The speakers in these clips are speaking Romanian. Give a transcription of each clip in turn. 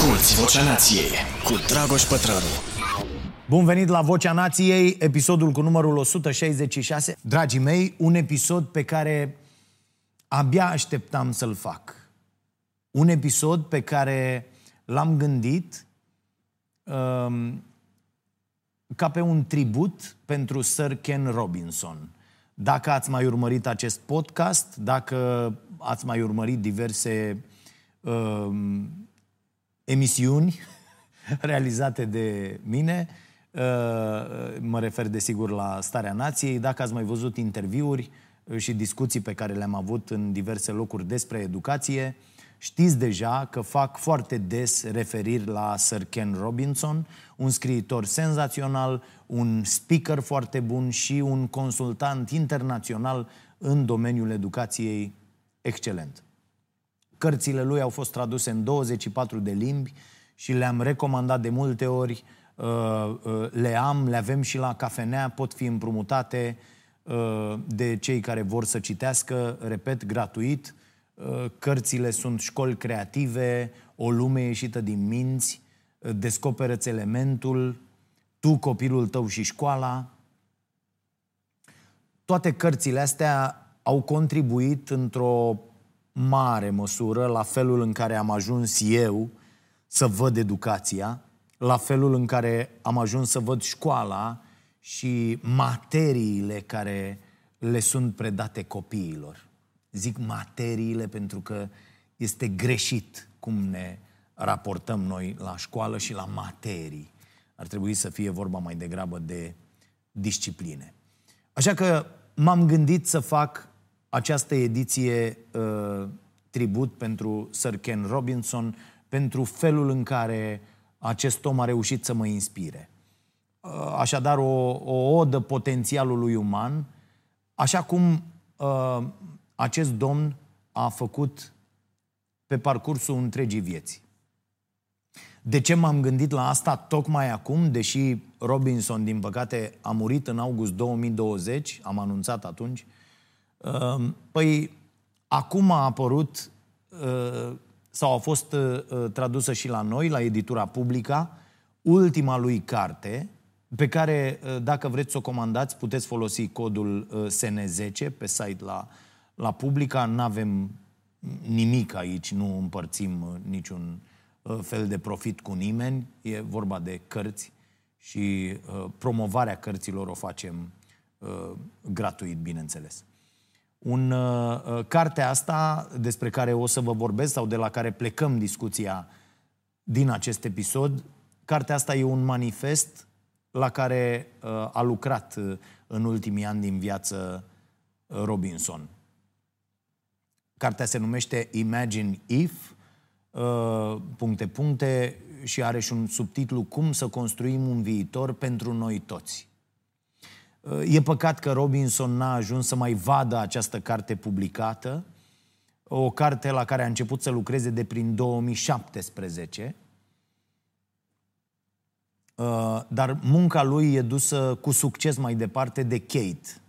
Asculți Vocea Nației cu Dragoș Pătrălu. Bun venit la Vocea Nației, episodul cu numărul 166. Dragii mei, un episod pe care abia așteptam să-l fac. Un episod pe care l-am gândit um, ca pe un tribut pentru Sir Ken Robinson. Dacă ați mai urmărit acest podcast, dacă ați mai urmărit diverse um, emisiuni realizate de mine, uh, mă refer desigur la Starea Nației, dacă ați mai văzut interviuri și discuții pe care le-am avut în diverse locuri despre educație, Știți deja că fac foarte des referiri la Sir Ken Robinson, un scriitor senzațional, un speaker foarte bun și un consultant internațional în domeniul educației excelent. Cărțile lui au fost traduse în 24 de limbi și le-am recomandat de multe ori, uh, uh, le am, le avem și la cafenea, pot fi împrumutate uh, de cei care vor să citească, repet, gratuit, Uh, cărțile sunt școli creative, o lume ieșită din minți, uh, descoperă-ți elementul, tu, copilul tău și școala. Toate cărțile astea au contribuit într-o mare măsură la felul în care am ajuns eu să văd educația, la felul în care am ajuns să văd școala și materiile care le sunt predate copiilor. Zic materiile pentru că este greșit cum ne raportăm noi la școală și la materii. Ar trebui să fie vorba mai degrabă de discipline. Așa că m-am gândit să fac această ediție uh, tribut pentru Sir Ken Robinson, pentru felul în care acest om a reușit să mă inspire. Uh, așadar, o, o odă potențialului uman, așa cum uh, acest domn a făcut pe parcursul întregii vieți. De ce m-am gândit la asta tocmai acum, deși Robinson, din păcate, a murit în august 2020, am anunțat atunci? Ehm, păi, acum a apărut eh, sau a fost eh, tradusă și la noi, la editura Publica, ultima lui carte, pe care, eh, dacă vreți să o comandați, puteți folosi codul SN10 pe site la la Publica nu avem nimic aici, nu împărțim uh, niciun uh, fel de profit cu nimeni, e vorba de cărți și uh, promovarea cărților o facem gratuit, bineînțeles. Un, cartea asta despre care o să vă vorbesc sau de la care plecăm discuția din acest episod, cartea asta e un manifest la care a lucrat în ultimii ani din viață Robinson. Cartea se numește Imagine If, uh, puncte, puncte, și are și un subtitlu Cum să construim un viitor pentru noi toți. Uh, e păcat că Robinson n-a ajuns să mai vadă această carte publicată, o carte la care a început să lucreze de prin 2017, uh, dar munca lui e dusă cu succes mai departe de Kate,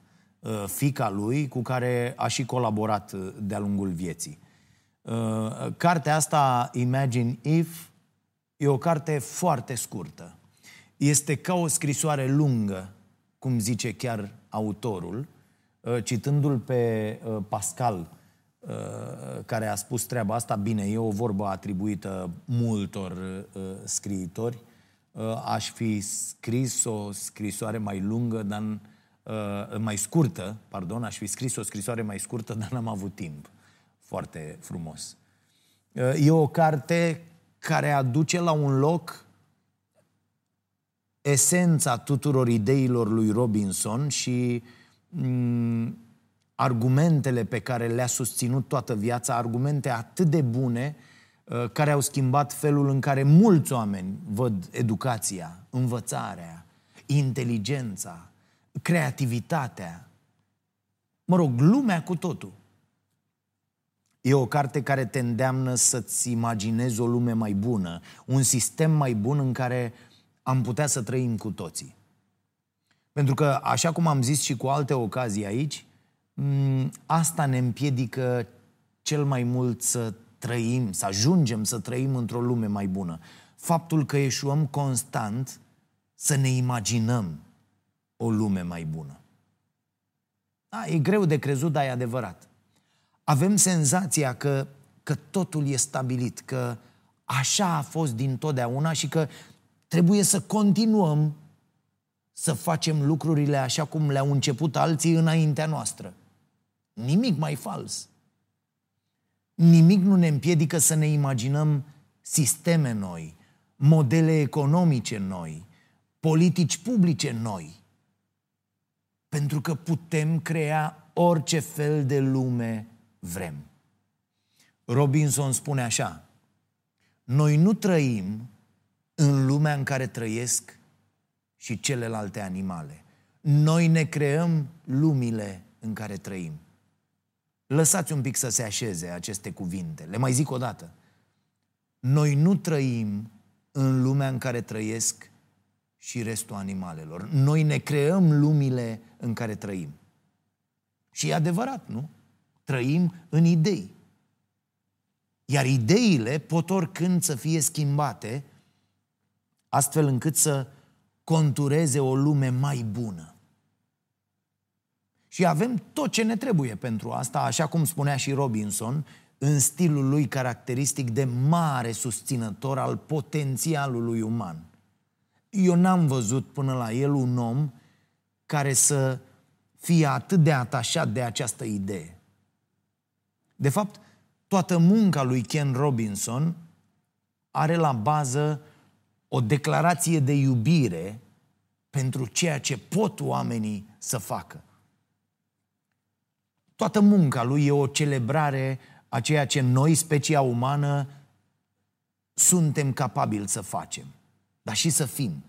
Uh, fica lui, cu care a și colaborat uh, de-a lungul vieții. Uh, cartea asta, Imagine If, e o carte foarte scurtă. Este ca o scrisoare lungă, cum zice chiar autorul, citându-l pe Pascal, care a spus treaba asta, bine, e o vorbă atribuită multor scriitori, aș fi scris o scrisoare mai lungă, dar uh, mai scurtă, pardon, aș fi scris o scrisoare mai scurtă, dar n-am avut timp. Foarte frumos. Uh, e o carte care aduce la un loc esența tuturor ideilor lui Robinson și mm, argumentele pe care le-a susținut toată viața, argumente atât de bune uh, care au schimbat felul în care mulți oameni văd educația, învățarea, inteligența, creativitatea, mă rog, lumea cu totul. E o carte care te îndeamnă să-ți imaginezi o lume mai bună, un sistem mai bun în care am putea să trăim cu toții. Pentru că, așa cum am zis și cu alte ocazii aici, asta ne împiedică cel mai mult să trăim, să ajungem să trăim într-o lume mai bună. Faptul că eșuăm constant să ne imaginăm o lume mai bună. Da, e greu de crezut, dar e adevărat. Avem senzația că, că totul e stabilit, că așa a fost din totdeauna și că trebuie să continuăm să facem lucrurile așa cum le-au început alții înaintea noastră. Nimic mai fals. Nimic nu ne împiedică să ne imaginăm sisteme noi, modele economice noi, politici publice noi. Pentru că putem crea orice fel de lume vrem. Robinson spune așa, noi nu trăim în lumea în care trăiesc și celelalte animale. Noi ne creăm lumile în care trăim. Lăsați un pic să se așeze aceste cuvinte. Le mai zic o dată. Noi nu trăim în lumea în care trăiesc și restul animalelor. Noi ne creăm lumile în care trăim. Și e adevărat, nu? Trăim în idei. Iar ideile pot oricând să fie schimbate astfel încât să contureze o lume mai bună. Și avem tot ce ne trebuie pentru asta, așa cum spunea și Robinson, în stilul lui caracteristic de mare susținător al potențialului uman. Eu n-am văzut până la el un om care să fie atât de atașat de această idee. De fapt, toată munca lui Ken Robinson are la bază o declarație de iubire pentru ceea ce pot oamenii să facă. Toată munca lui e o celebrare a ceea ce noi, specia umană, suntem capabili să facem, dar și să fim.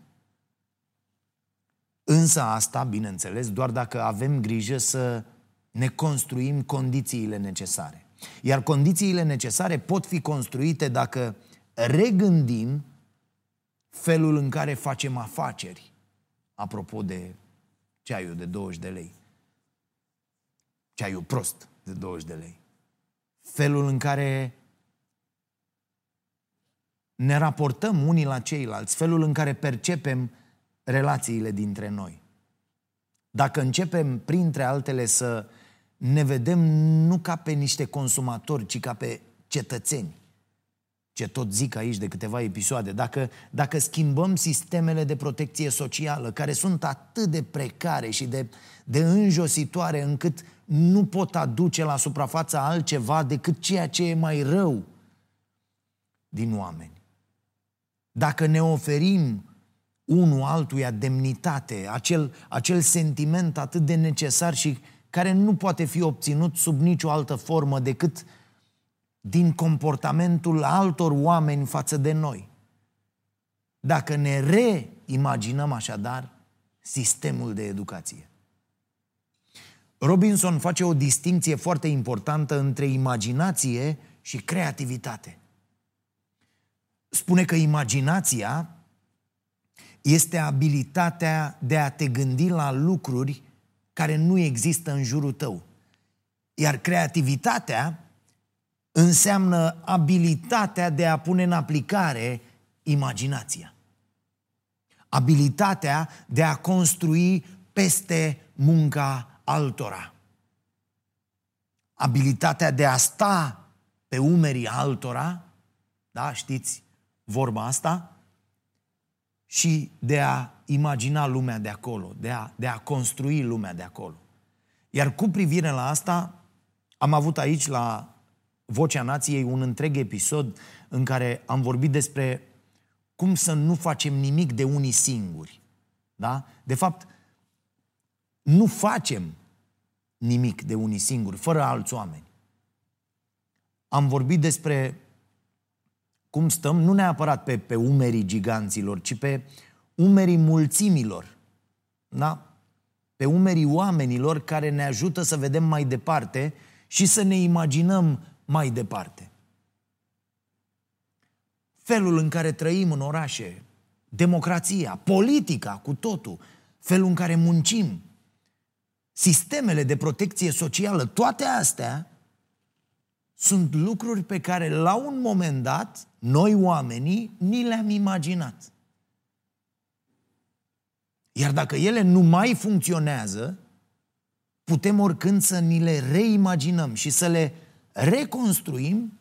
Însă asta, bineînțeles, doar dacă avem grijă să ne construim condițiile necesare. Iar condițiile necesare pot fi construite dacă regândim felul în care facem afaceri. Apropo de ceaiul de 20 de lei. Ceaiul prost de 20 de lei. Felul în care ne raportăm unii la ceilalți, felul în care percepem relațiile dintre noi. Dacă începem, printre altele, să ne vedem nu ca pe niște consumatori, ci ca pe cetățeni, ce tot zic aici de câteva episoade, dacă, dacă schimbăm sistemele de protecție socială, care sunt atât de precare și de, de înjositoare încât nu pot aduce la suprafață altceva decât ceea ce e mai rău din oameni. Dacă ne oferim unul altuia demnitate, acel, acel sentiment atât de necesar și care nu poate fi obținut sub nicio altă formă decât din comportamentul altor oameni față de noi. Dacă ne reimaginăm așadar sistemul de educație. Robinson face o distinție foarte importantă între imaginație și creativitate. Spune că imaginația este abilitatea de a te gândi la lucruri care nu există în jurul tău. Iar creativitatea înseamnă abilitatea de a pune în aplicare imaginația. Abilitatea de a construi peste munca altora. Abilitatea de a sta pe umerii altora, da, știți vorba asta? Și de a imagina lumea de acolo, de a, de a construi lumea de acolo. Iar cu privire la asta, am avut aici la Vocea Nației un întreg episod în care am vorbit despre cum să nu facem nimic de unii singuri. Da? De fapt, nu facem nimic de unii singuri, fără alți oameni. Am vorbit despre cum stăm, nu neapărat pe, pe umerii giganților, ci pe umerii mulțimilor. Da? Pe umerii oamenilor care ne ajută să vedem mai departe și să ne imaginăm mai departe. Felul în care trăim în orașe, democrația, politica cu totul, felul în care muncim, sistemele de protecție socială, toate astea sunt lucruri pe care la un moment dat noi oamenii ni le-am imaginat. Iar dacă ele nu mai funcționează, putem oricând să ni le reimaginăm și să le reconstruim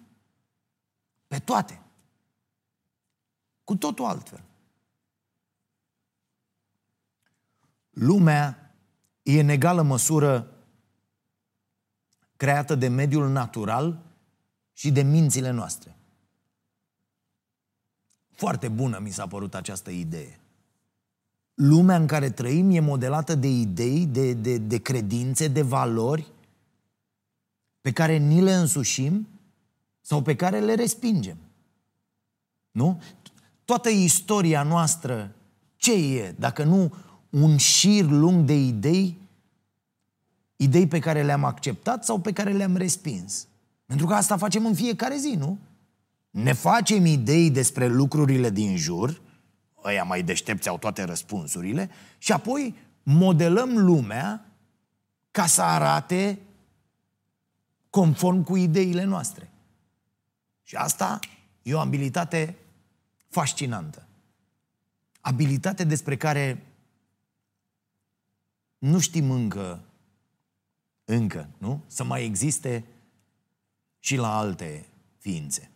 pe toate. Cu totul altfel. Lumea e în egală măsură creată de mediul natural și de mințile noastre. Foarte bună mi s-a părut această idee. Lumea în care trăim e modelată de idei, de, de, de credințe, de valori pe care ni le însușim sau pe care le respingem. Nu? Toată istoria noastră, ce e, dacă nu un șir lung de idei, idei pe care le-am acceptat sau pe care le-am respins? Pentru că asta facem în fiecare zi, nu? Ne facem idei despre lucrurile din jur, ăia mai deștepți au toate răspunsurile, și apoi modelăm lumea ca să arate conform cu ideile noastre. Și asta e o abilitate fascinantă. Abilitate despre care nu știm încă, încă, nu? Să mai existe și la alte ființe.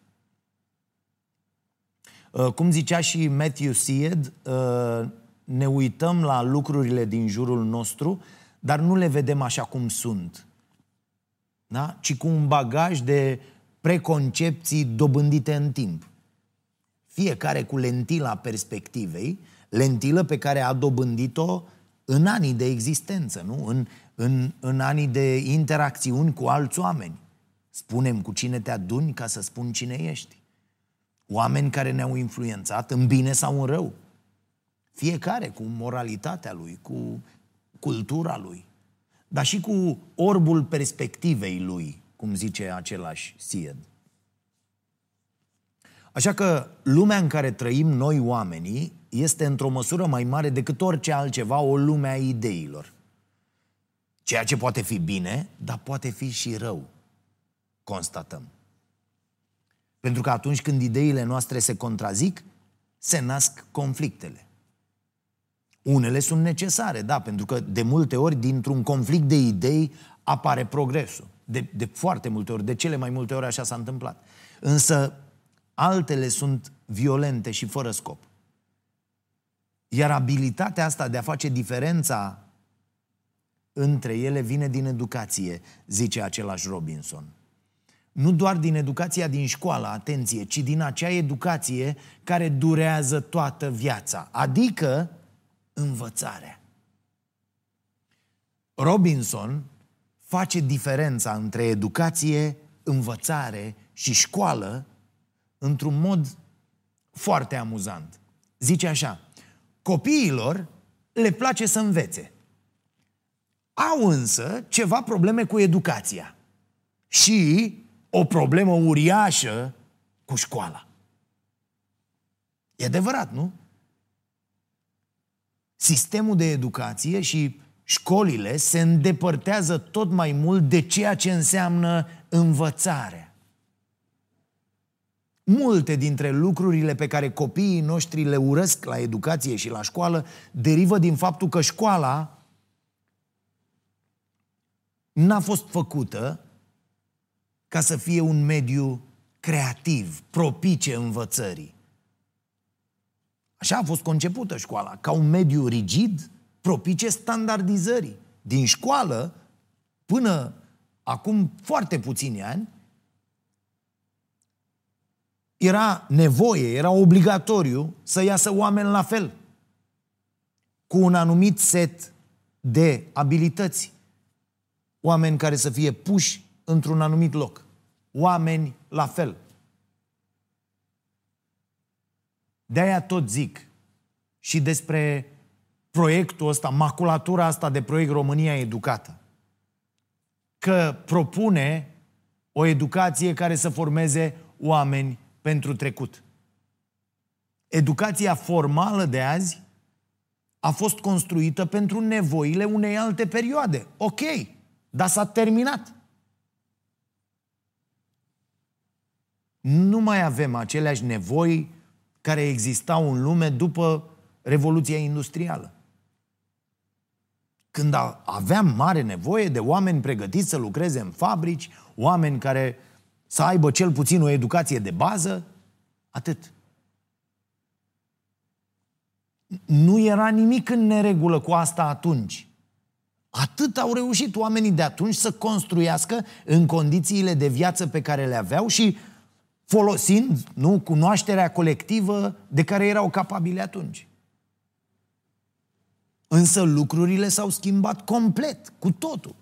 Uh, cum zicea și Matthew Seed, uh, ne uităm la lucrurile din jurul nostru, dar nu le vedem așa cum sunt, da? ci cu un bagaj de preconcepții dobândite în timp. Fiecare cu lentila perspectivei, lentilă pe care a dobândit-o în anii de existență, nu? În, în, în anii de interacțiuni cu alți oameni. Spunem cu cine te aduni ca să spun cine ești. Oameni care ne-au influențat în bine sau în rău. Fiecare cu moralitatea lui, cu cultura lui, dar și cu orbul perspectivei lui, cum zice același Sied. Așa că lumea în care trăim noi oamenii este într-o măsură mai mare decât orice altceva o lume a ideilor. Ceea ce poate fi bine, dar poate fi și rău, constatăm. Pentru că atunci când ideile noastre se contrazic, se nasc conflictele. Unele sunt necesare, da, pentru că de multe ori dintr-un conflict de idei apare progresul. De, de foarte multe ori, de cele mai multe ori așa s-a întâmplat. Însă altele sunt violente și fără scop. Iar abilitatea asta de a face diferența între ele vine din educație, zice același Robinson. Nu doar din educația din școală, atenție, ci din acea educație care durează toată viața, adică învățarea. Robinson face diferența între educație, învățare și școală într-un mod foarte amuzant. Zice așa, copiilor le place să învețe. Au însă ceva probleme cu educația și o problemă uriașă cu școala. E adevărat, nu? Sistemul de educație și școlile se îndepărtează tot mai mult de ceea ce înseamnă învățare. Multe dintre lucrurile pe care copiii noștri le urăsc la educație și la școală derivă din faptul că școala n-a fost făcută ca să fie un mediu creativ, propice învățării. Așa a fost concepută școala, ca un mediu rigid, propice standardizării. Din școală, până acum foarte puțini ani, era nevoie, era obligatoriu să iasă oameni la fel, cu un anumit set de abilități. Oameni care să fie puși într-un anumit loc. Oameni la fel. De-aia tot zic și despre proiectul ăsta, maculatura asta de proiect România Educată. Că propune o educație care să formeze oameni pentru trecut. Educația formală de azi a fost construită pentru nevoile unei alte perioade. Ok, dar s-a terminat. Nu mai avem aceleași nevoi care existau în lume după Revoluția Industrială. Când aveam mare nevoie de oameni pregătiți să lucreze în fabrici, oameni care să aibă cel puțin o educație de bază, atât. Nu era nimic în neregulă cu asta atunci. Atât au reușit oamenii de atunci să construiască în condițiile de viață pe care le aveau și folosind nu, cunoașterea colectivă de care erau capabili atunci. Însă lucrurile s-au schimbat complet, cu totul.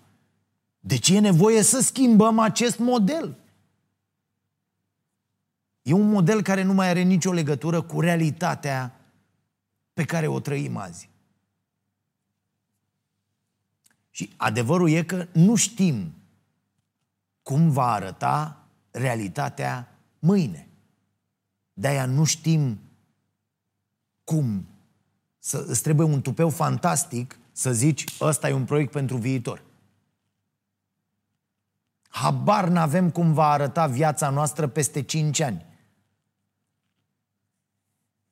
Deci e nevoie să schimbăm acest model. E un model care nu mai are nicio legătură cu realitatea pe care o trăim azi. Și adevărul e că nu știm cum va arăta realitatea mâine. De-aia nu știm cum. Să, îți trebuie un tupeu fantastic să zici, ăsta e un proiect pentru viitor. Habar n-avem cum va arăta viața noastră peste 5 ani.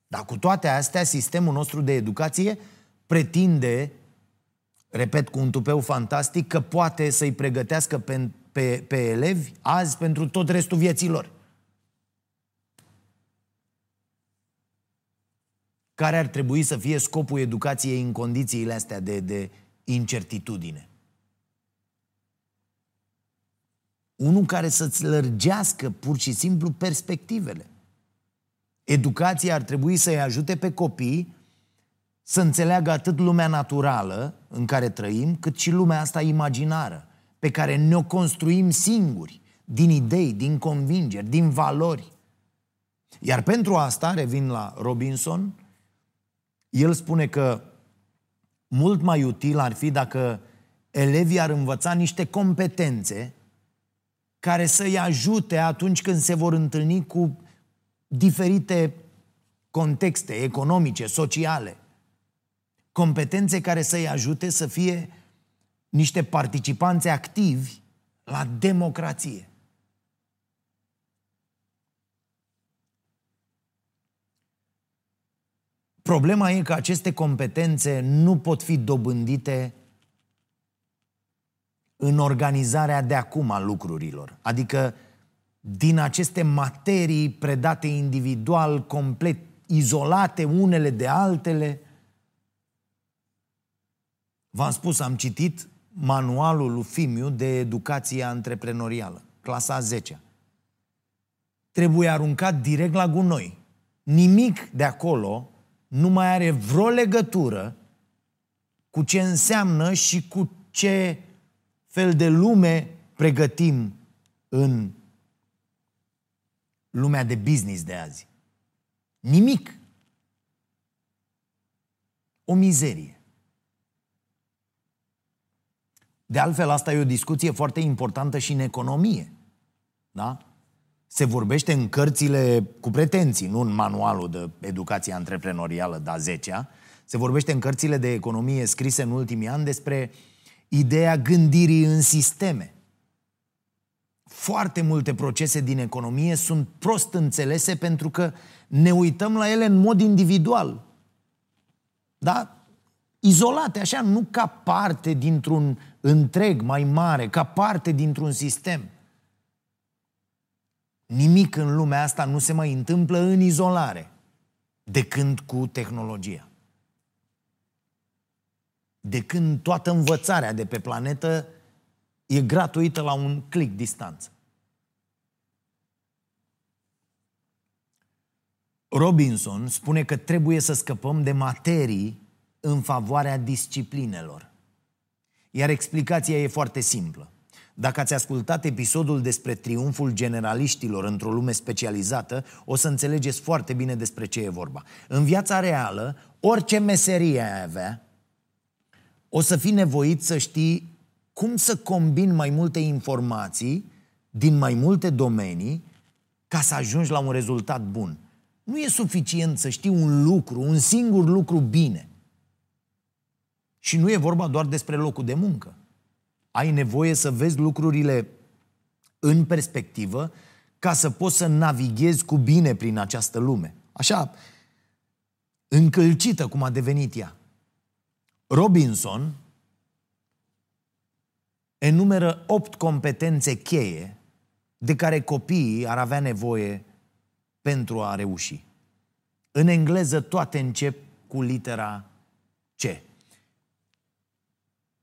Dar cu toate astea, sistemul nostru de educație pretinde, repet cu un tupeu fantastic, că poate să-i pregătească pe, pe, pe elevi azi pentru tot restul vieții Care ar trebui să fie scopul educației în condițiile astea de, de incertitudine? Unul care să-ți lărgească pur și simplu perspectivele. Educația ar trebui să-i ajute pe copii să înțeleagă atât lumea naturală în care trăim, cât și lumea asta imaginară, pe care ne-o construim singuri, din idei, din convingeri, din valori. Iar pentru asta, revin la Robinson, el spune că mult mai util ar fi dacă elevii ar învăța niște competențe care să-i ajute atunci când se vor întâlni cu diferite contexte economice, sociale. Competențe care să-i ajute să fie niște participanți activi la democrație. Problema e că aceste competențe nu pot fi dobândite în organizarea de acum a lucrurilor. Adică din aceste materii predate individual, complet izolate unele de altele. V-am spus, am citit manualul lui Fimiu de educație antreprenorială, clasa 10 Trebuie aruncat direct la gunoi. Nimic de acolo nu mai are vreo legătură cu ce înseamnă și cu ce fel de lume pregătim în lumea de business de azi. Nimic. O mizerie. De altfel, asta e o discuție foarte importantă și în economie. Da? Se vorbește în cărțile cu pretenții, nu în manualul de educație antreprenorială, da 10 se vorbește în cărțile de economie scrise în ultimii ani despre ideea gândirii în sisteme foarte multe procese din economie sunt prost înțelese pentru că ne uităm la ele în mod individual. Da? Izolate, așa, nu ca parte dintr-un întreg mai mare, ca parte dintr-un sistem. Nimic în lumea asta nu se mai întâmplă în izolare, de când cu tehnologia. De când toată învățarea de pe planetă e gratuită la un click distanță. Robinson spune că trebuie să scăpăm de materii în favoarea disciplinelor. Iar explicația e foarte simplă. Dacă ați ascultat episodul despre triumful generaliștilor într-o lume specializată, o să înțelegeți foarte bine despre ce e vorba. În viața reală, orice meserie ai avea, o să fii nevoit să știi cum să combin mai multe informații din mai multe domenii ca să ajungi la un rezultat bun. Nu e suficient să știi un lucru, un singur lucru bine. Și nu e vorba doar despre locul de muncă. Ai nevoie să vezi lucrurile în perspectivă ca să poți să navighezi cu bine prin această lume. Așa, încălcită cum a devenit ea. Robinson enumeră opt competențe cheie de care copiii ar avea nevoie pentru a reuși. În engleză toate încep cu litera C.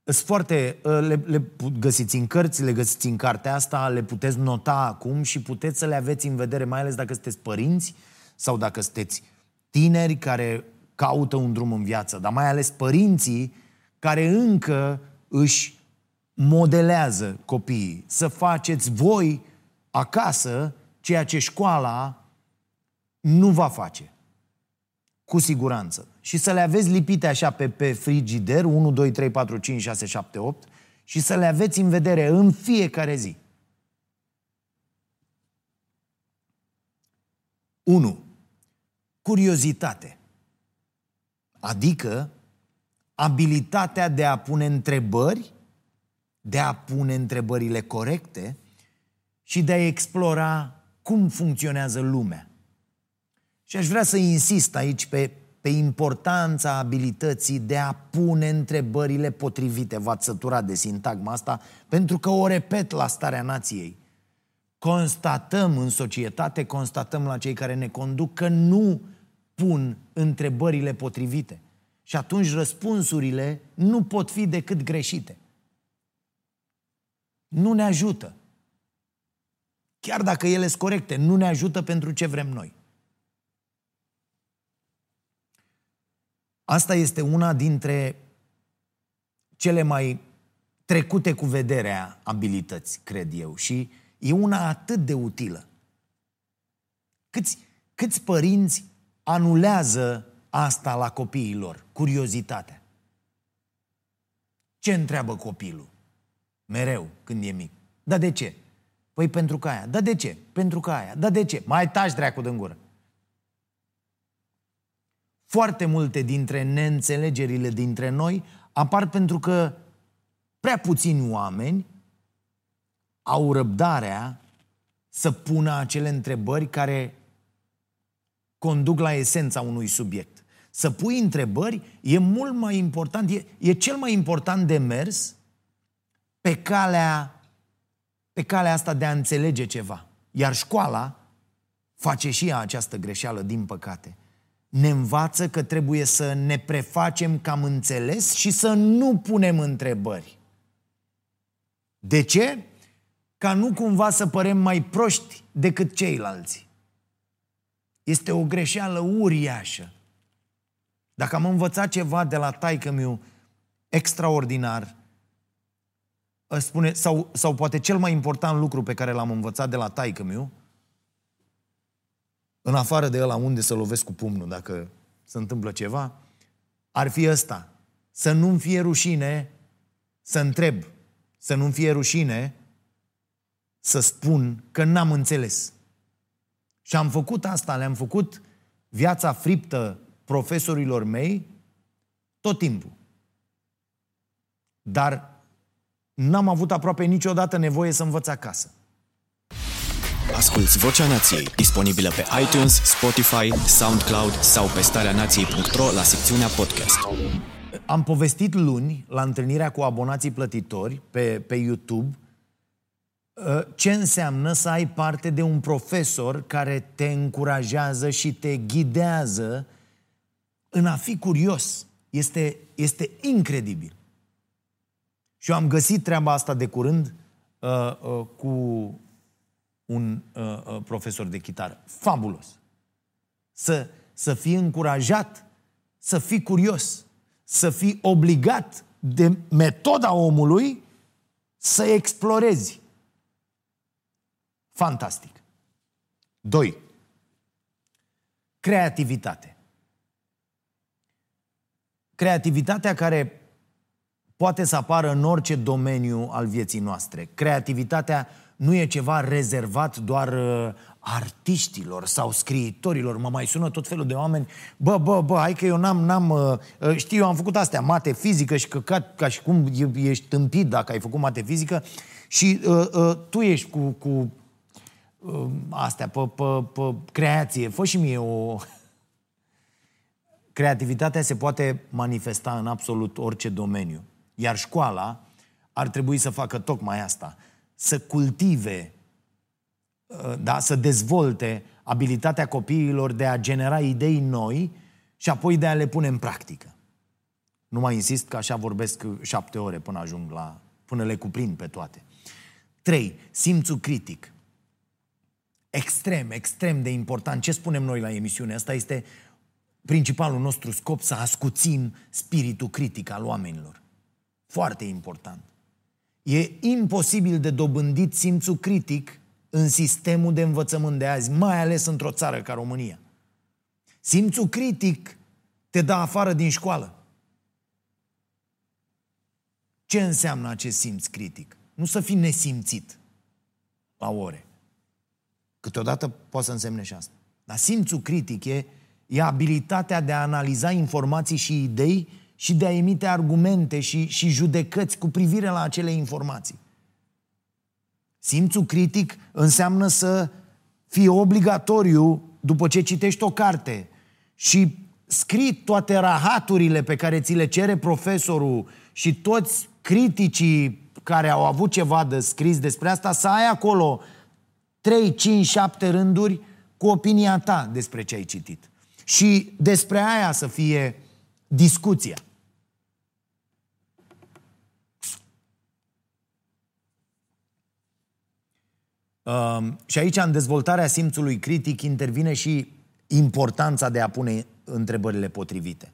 Sunt foarte, ă, le, le găsiți în cărți, le găsiți în cartea asta, le puteți nota acum și puteți să le aveți în vedere, mai ales dacă sunteți părinți sau dacă sunteți tineri care caută un drum în viață, dar mai ales părinții care încă își modelează copiii. Să faceți voi acasă ceea ce școala nu va face. Cu siguranță. Și să le aveți lipite așa pe, pe frigider, 1, 2, 3, 4, 5, 6, 7, 8, și să le aveți în vedere în fiecare zi. 1. Curiozitate. Adică abilitatea de a pune întrebări, de a pune întrebările corecte și de a explora cum funcționează lumea. Și aș vrea să insist aici pe, pe importanța abilității de a pune întrebările potrivite. V-ați săturat de sintagma asta, pentru că o repet la starea nației. Constatăm în societate, constatăm la cei care ne conduc că nu pun întrebările potrivite. Și atunci răspunsurile nu pot fi decât greșite. Nu ne ajută. Chiar dacă ele sunt corecte, nu ne ajută pentru ce vrem noi. Asta este una dintre cele mai trecute cu vederea abilități, cred eu, și e una atât de utilă. Câți, câți părinți anulează asta la copiii lor, curiozitatea. Ce întreabă copilul? Mereu, când e mic. Dar de ce? Păi pentru că aia. Dar de ce? Pentru că aia. Dar de ce? Mai taci dracu din gură. Foarte multe dintre neînțelegerile dintre noi apar pentru că prea puțini oameni au răbdarea să pună acele întrebări care conduc la esența unui subiect. Să pui întrebări e mult mai important, e, e cel mai important de mers pe calea, pe calea asta de a înțelege ceva. Iar școala face și ea această greșeală, din păcate. Ne învață că trebuie să ne prefacem că am înțeles și să nu punem întrebări. De ce? Ca nu cumva să părem mai proști decât ceilalți. Este o greșeală uriașă. Dacă am învățat ceva de la taică meu extraordinar, spune, sau, sau poate cel mai important lucru pe care l-am învățat de la taică meu, în afară de ăla unde să lovesc cu pumnul dacă se întâmplă ceva, ar fi ăsta. Să nu-mi fie rușine să întreb, să nu-mi fie rușine să spun că n-am înțeles. Și am făcut asta, le-am făcut viața friptă profesorilor mei tot timpul. Dar n-am avut aproape niciodată nevoie să învăț acasă. Asculți Vocea Nației, disponibilă pe iTunes, Spotify, SoundCloud sau pe starea nației.ro la secțiunea podcast. Am povestit luni, la întâlnirea cu abonații plătitori pe, pe YouTube, Uh, ce înseamnă să ai parte de un profesor care te încurajează și te ghidează în a fi curios. Este, este incredibil. Și eu am găsit treaba asta de curând uh, uh, cu un uh, uh, profesor de chitară. Fabulos. Să, să fii încurajat, să fii curios, să fii obligat de metoda omului să explorezi. Fantastic. 2. Creativitate. Creativitatea care poate să apară în orice domeniu al vieții noastre. Creativitatea nu e ceva rezervat doar uh, artiștilor sau scriitorilor. Mă mai sună tot felul de oameni. Bă, bă, bă, hai că eu n-am, n-am uh, uh știu, eu am făcut astea, mate, fizică și căcat, ca și cum ești tâmpit dacă ai făcut mate, fizică și uh, uh, tu ești cu, cu uh, astea, pe, pe, pe creație. Fă și mie o... Creativitatea se poate manifesta în absolut orice domeniu. Iar școala ar trebui să facă tocmai asta. Să cultive, uh, da, să dezvolte abilitatea copiilor de a genera idei noi și apoi de a le pune în practică. Nu mai insist că așa vorbesc șapte ore până ajung la... până le cuprind pe toate. Trei, simțul critic. Extrem, extrem de important. Ce spunem noi la emisiune? Asta este principalul nostru scop, să ascuțim spiritul critic al oamenilor. Foarte important. E imposibil de dobândit simțul critic în sistemul de învățământ de azi, mai ales într-o țară ca România. Simțul critic te dă afară din școală. Ce înseamnă acest simț critic? Nu să fii nesimțit la ore. Câteodată poate să însemne și asta. Dar simțul critic e, e abilitatea de a analiza informații și idei și de a emite argumente și, și judecăți cu privire la acele informații. Simțul critic înseamnă să fie obligatoriu după ce citești o carte și scrii toate rahaturile pe care ți le cere profesorul și toți criticii care au avut ceva de scris despre asta, să ai acolo 3, 5, 7 rânduri cu opinia ta despre ce ai citit. Și despre aia să fie discuția. Uh, și aici, în dezvoltarea simțului critic, intervine și importanța de a pune întrebările potrivite.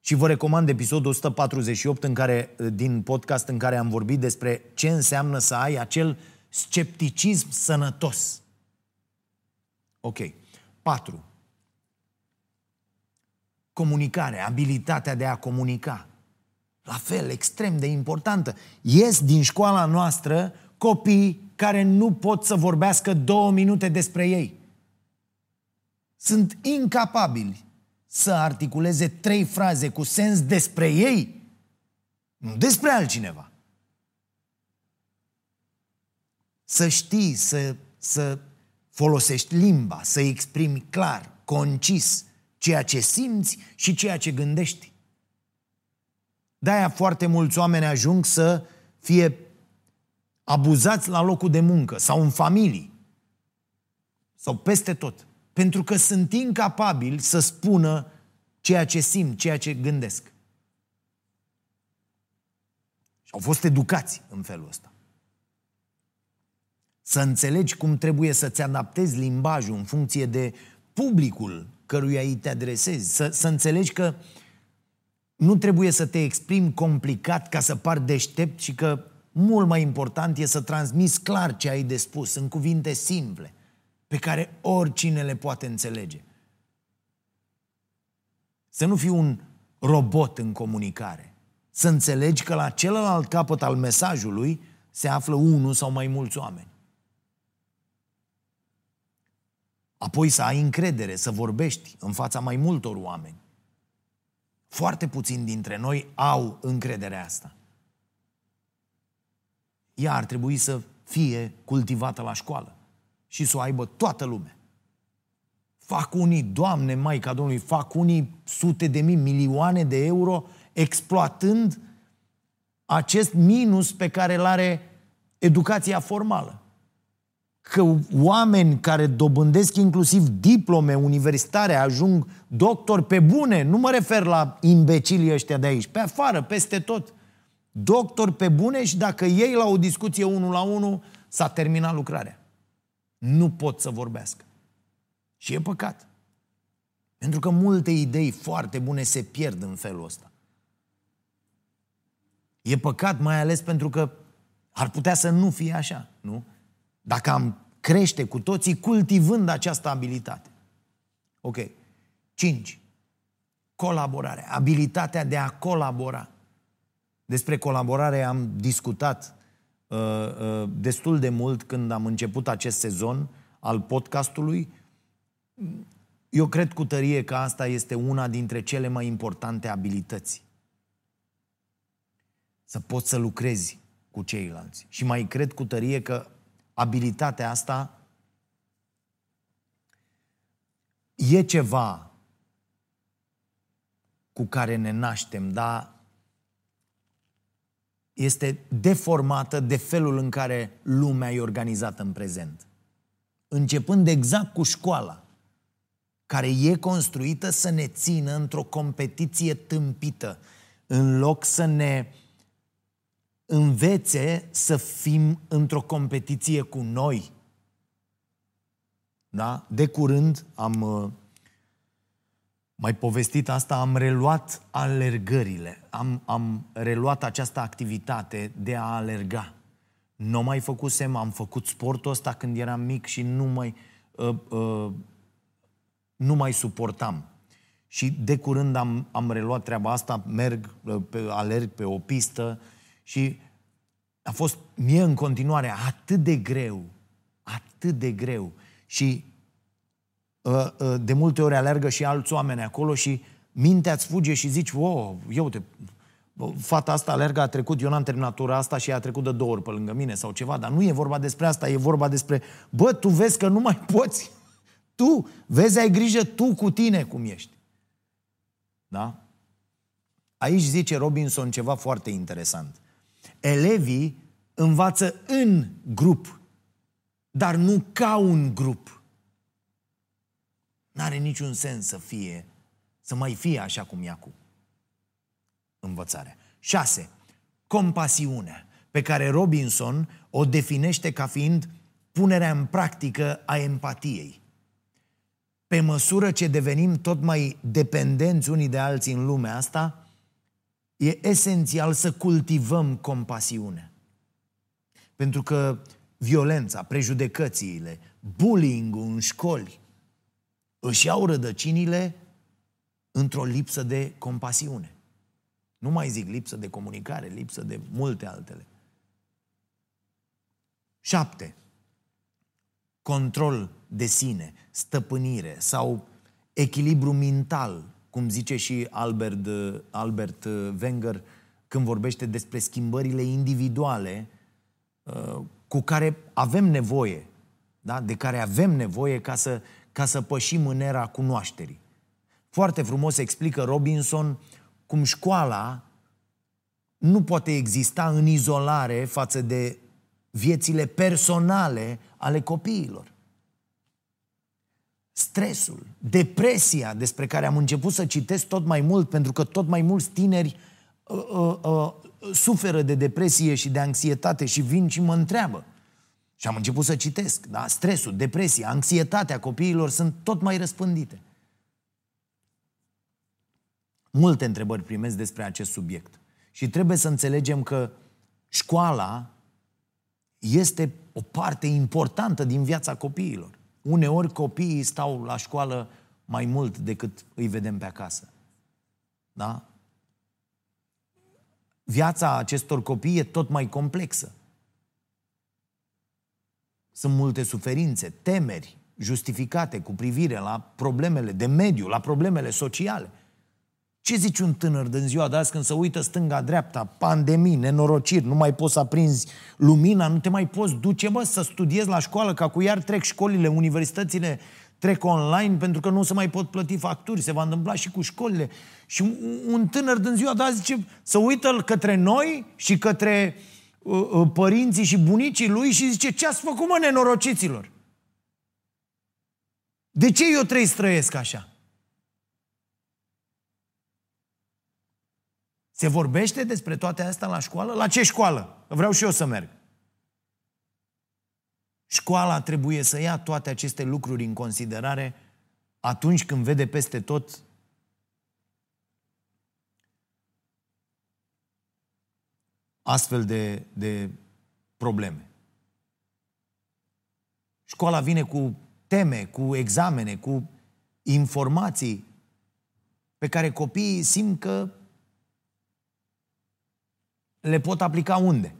Și vă recomand episodul 148 în care, din podcast în care am vorbit despre ce înseamnă să ai acel scepticism sănătos. Ok. 4. Comunicare, abilitatea de a comunica. La fel, extrem de importantă. Ies din școala noastră copii care nu pot să vorbească două minute despre ei. Sunt incapabili să articuleze trei fraze cu sens despre ei, nu despre altcineva. Să știi, să, să folosești limba, să exprimi clar, concis ceea ce simți și ceea ce gândești. De-aia foarte mulți oameni ajung să fie abuzați la locul de muncă sau în familii sau peste tot. Pentru că sunt incapabili să spună ceea ce simt, ceea ce gândesc. Și au fost educați în felul ăsta. Să înțelegi cum trebuie să-ți adaptezi limbajul în funcție de publicul căruia îi te adresezi. Să, să înțelegi că nu trebuie să te exprimi complicat ca să par deștept și că mult mai important e să transmiți clar ce ai de spus, în cuvinte simple, pe care oricine le poate înțelege. Să nu fii un robot în comunicare. Să înțelegi că la celălalt capăt al mesajului se află unul sau mai mulți oameni. Apoi să ai încredere, să vorbești în fața mai multor oameni. Foarte puțini dintre noi au încrederea asta ea ar trebui să fie cultivată la școală și să o aibă toată lumea. Fac unii, Doamne, Maica Domnului, fac unii sute de mii, milioane de euro exploatând acest minus pe care îl are educația formală. Că oameni care dobândesc inclusiv diplome universitare, ajung doctori pe bune, nu mă refer la imbecilii ăștia de aici, pe afară, peste tot – doctor pe bune și dacă ei la o discuție unul la unul, s-a terminat lucrarea. Nu pot să vorbească. Și e păcat. Pentru că multe idei foarte bune se pierd în felul ăsta. E păcat mai ales pentru că ar putea să nu fie așa, nu? Dacă am crește cu toții cultivând această abilitate. Ok. 5. Colaborare. Abilitatea de a colabora. Despre colaborare am discutat uh, uh, destul de mult când am început acest sezon al podcastului. Eu cred cu tărie că asta este una dintre cele mai importante abilități. Să poți să lucrezi cu ceilalți. Și mai cred cu tărie că abilitatea asta e ceva cu care ne naștem, dar este deformată de felul în care lumea e organizată în prezent. Începând exact cu școala, care e construită să ne țină într-o competiție tâmpită, în loc să ne învețe să fim într-o competiție cu noi. Da? De curând am uh, mai povestit asta, am reluat alergările, am, am reluat această activitate de a alerga. Nu mai făcusem, am făcut sportul ăsta când eram mic și nu mai, uh, uh, nu mai suportam. Și de curând am, am reluat treaba asta, merg, uh, pe, alerg pe o pistă și a fost mie în continuare atât de greu, atât de greu. Și uh, uh, de multe ori alergă și alți oameni acolo și mintea îți fuge și zici, wow, eu uite, fata asta alergă, a trecut, eu n-am terminat tura asta și a trecut de două ori pe lângă mine sau ceva, dar nu e vorba despre asta, e vorba despre, bă, tu vezi că nu mai poți. Tu, vezi, ai grijă tu cu tine cum ești. Da? Aici zice Robinson ceva foarte interesant. Elevii învață în grup, dar nu ca un grup. N-are niciun sens să fie, să mai fie așa cum e acum învățarea. 6. Compasiunea, pe care Robinson o definește ca fiind punerea în practică a empatiei. Pe măsură ce devenim tot mai dependenți unii de alții în lumea asta, e esențial să cultivăm compasiunea. Pentru că violența, prejudecățile, bullying-ul în școli își iau rădăcinile într-o lipsă de compasiune. Nu mai zic lipsă de comunicare, lipsă de multe altele. Șapte. Control de sine, stăpânire sau echilibru mental, cum zice și Albert, Albert Wenger când vorbește despre schimbările individuale uh, cu care avem nevoie, da? de care avem nevoie ca să, ca să pășim în era cunoașterii. Foarte frumos explică Robinson cum școala nu poate exista în izolare față de viețile personale ale copiilor. Stresul, depresia despre care am început să citesc tot mai mult, pentru că tot mai mulți tineri uh, uh, uh, suferă de depresie și de anxietate și vin și mă întreabă. Și am început să citesc, da? Stresul, depresia, anxietatea copiilor sunt tot mai răspândite. Multe întrebări primesc despre acest subiect. Și trebuie să înțelegem că școala este o parte importantă din viața copiilor. Uneori copiii stau la școală mai mult decât îi vedem pe acasă. Da? Viața acestor copii e tot mai complexă. Sunt multe suferințe, temeri justificate cu privire la problemele de mediu, la problemele sociale. Ce zici un tânăr din ziua de azi când se uită stânga-dreapta, pandemii, nenorociri, nu mai poți să aprinzi lumina, nu te mai poți duce, bă, să studiezi la școală, ca cu iar trec școlile, universitățile trec online pentru că nu se mai pot plăti facturi, se va întâmpla și cu școlile. Și un, un tânăr din ziua de azi zice, să uită către noi și către uh, uh, părinții și bunicii lui și zice, ce ați făcut, mă, nenorociților? De ce eu trebuie să trăiesc așa? Se vorbește despre toate astea la școală? La ce școală? Vreau și eu să merg. Școala trebuie să ia toate aceste lucruri în considerare atunci când vede peste tot astfel de, de probleme. Școala vine cu teme, cu examene, cu informații pe care copiii simt că le pot aplica unde?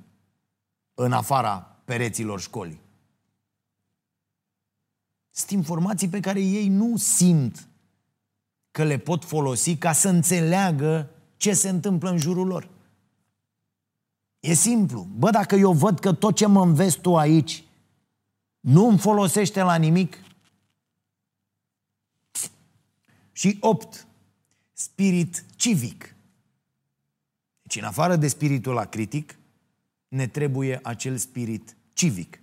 În afara pereților școlii. Sunt informații pe care ei nu simt că le pot folosi ca să înțeleagă ce se întâmplă în jurul lor. E simplu. Bă, dacă eu văd că tot ce mă înveți tu aici nu îmi folosește la nimic, Și opt, spirit civic. Deci, în afară de spiritul la critic, ne trebuie acel spirit civic.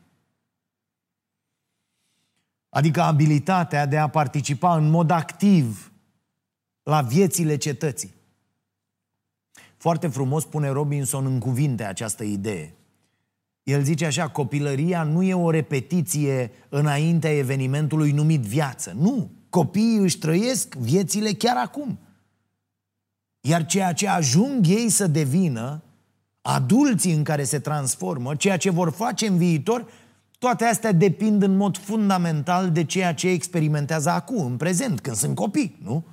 Adică abilitatea de a participa în mod activ la viețile cetății. Foarte frumos pune Robinson în cuvinte această idee. El zice așa, copilăria nu e o repetiție înaintea evenimentului numit viață. Nu, copiii își trăiesc viețile chiar acum. Iar ceea ce ajung ei să devină, adulții în care se transformă, ceea ce vor face în viitor, toate astea depind în mod fundamental de ceea ce experimentează acum, în prezent, când sunt copii, nu?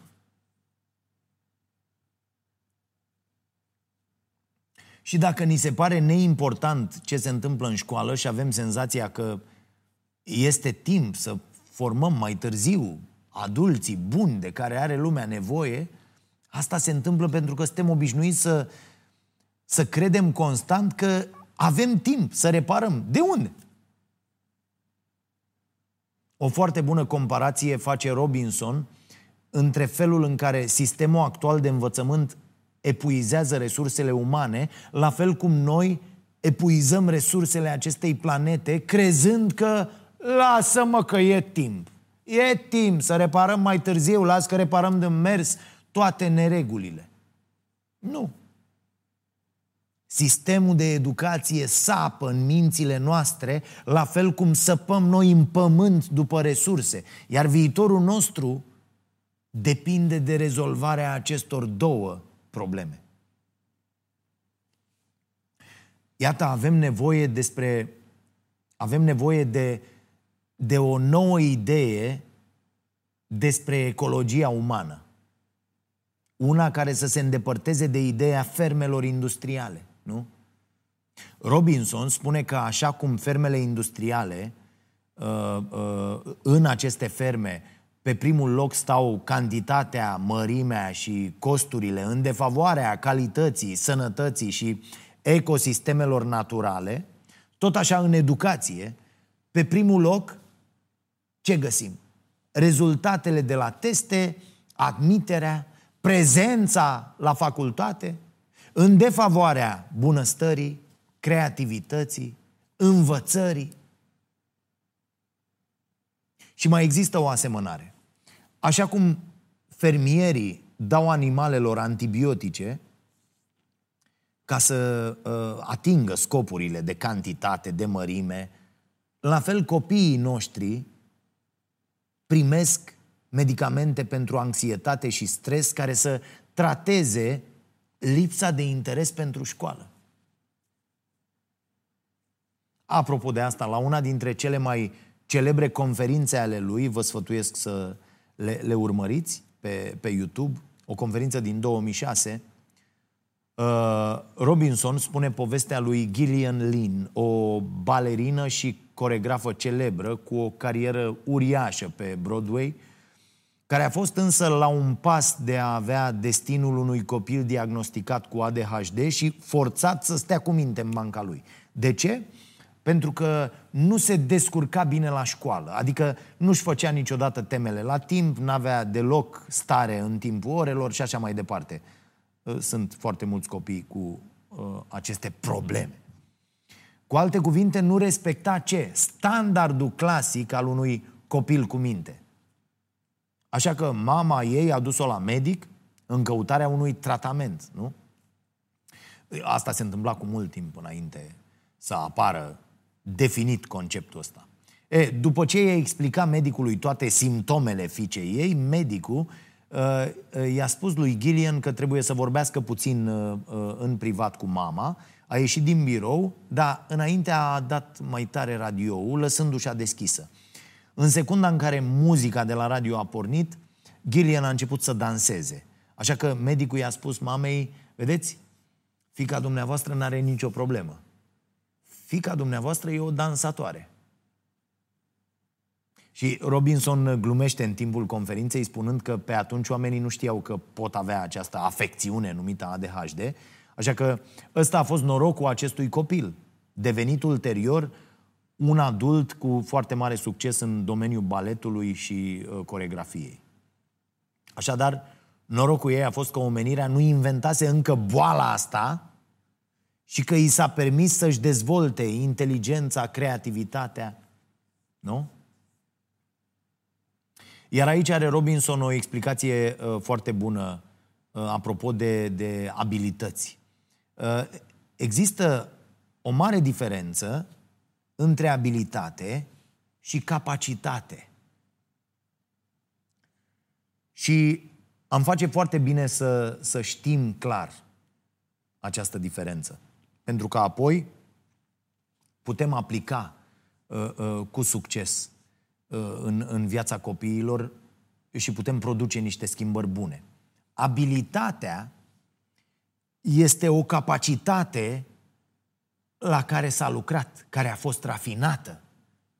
Și dacă ni se pare neimportant ce se întâmplă în școală și avem senzația că este timp să formăm mai târziu adulții buni de care are lumea nevoie, asta se întâmplă pentru că suntem obișnuiți să, să credem constant că avem timp să reparăm. De unde? O foarte bună comparație face Robinson între felul în care sistemul actual de învățământ epuizează resursele umane, la fel cum noi epuizăm resursele acestei planete, crezând că lasă-mă că e timp. E timp să reparăm mai târziu, las că reparăm de mers toate neregulile. Nu. Sistemul de educație sapă în mințile noastre, la fel cum săpăm noi în pământ după resurse. Iar viitorul nostru depinde de rezolvarea acestor două probleme. Iată, avem nevoie despre avem nevoie de, de o nouă idee despre ecologia umană. Una care să se îndepărteze de ideea fermelor industriale, nu? Robinson spune că așa cum fermele industriale uh, uh, în aceste ferme pe primul loc stau cantitatea, mărimea și costurile în defavoarea calității, sănătății și ecosistemelor naturale, tot așa în educație, pe primul loc, ce găsim? Rezultatele de la teste, admiterea, prezența la facultate, în defavoarea bunăstării, creativității, învățării. Și mai există o asemănare. Așa cum fermierii dau animalelor antibiotice ca să uh, atingă scopurile de cantitate, de mărime, la fel copiii noștri primesc medicamente pentru anxietate și stres care să trateze lipsa de interes pentru școală. Apropo de asta, la una dintre cele mai celebre conferințe ale lui, vă sfătuiesc să le, le urmăriți pe, pe YouTube, o conferință din 2006, uh, Robinson spune povestea lui Gillian Lynn, o balerină și coregrafă celebră cu o carieră uriașă pe Broadway, care a fost însă la un pas de a avea destinul unui copil diagnosticat cu ADHD și forțat să stea cu minte în banca lui. De ce? Pentru că nu se descurca bine la școală. Adică nu-și făcea niciodată temele la timp, n-avea deloc stare în timpul orelor și așa mai departe. Uh, sunt foarte mulți copii cu uh, aceste probleme. Cu alte cuvinte, nu respecta ce? Standardul clasic al unui copil cu minte. Așa că mama ei a dus-o la medic în căutarea unui tratament, nu? Asta se întâmpla cu mult timp înainte să apară definit conceptul ăsta. E, după ce i-a explicat medicului toate simptomele fiicei ei, medicul uh, uh, i-a spus lui Gillian că trebuie să vorbească puțin uh, uh, în privat cu mama, a ieșit din birou, dar înainte a dat mai tare radioul, lăsându-și-a deschisă. În secunda în care muzica de la radio a pornit, Gillian a început să danseze. Așa că medicul i-a spus mamei, vedeți, fica dumneavoastră n-are nicio problemă fica dumneavoastră e o dansatoare. Și Robinson glumește în timpul conferinței spunând că pe atunci oamenii nu știau că pot avea această afecțiune numită ADHD, așa că ăsta a fost norocul acestui copil, devenit ulterior un adult cu foarte mare succes în domeniul baletului și uh, coregrafiei. Așadar, norocul ei a fost că omenirea nu inventase încă boala asta și că i s-a permis să-și dezvolte inteligența, creativitatea. Nu? Iar aici are Robinson o explicație uh, foarte bună uh, apropo de, de abilități. Uh, există o mare diferență între abilitate și capacitate. Și am face foarte bine să, să știm clar această diferență. Pentru că apoi putem aplica uh, uh, cu succes uh, în, în viața copiilor și putem produce niște schimbări bune. Abilitatea este o capacitate la care s-a lucrat, care a fost rafinată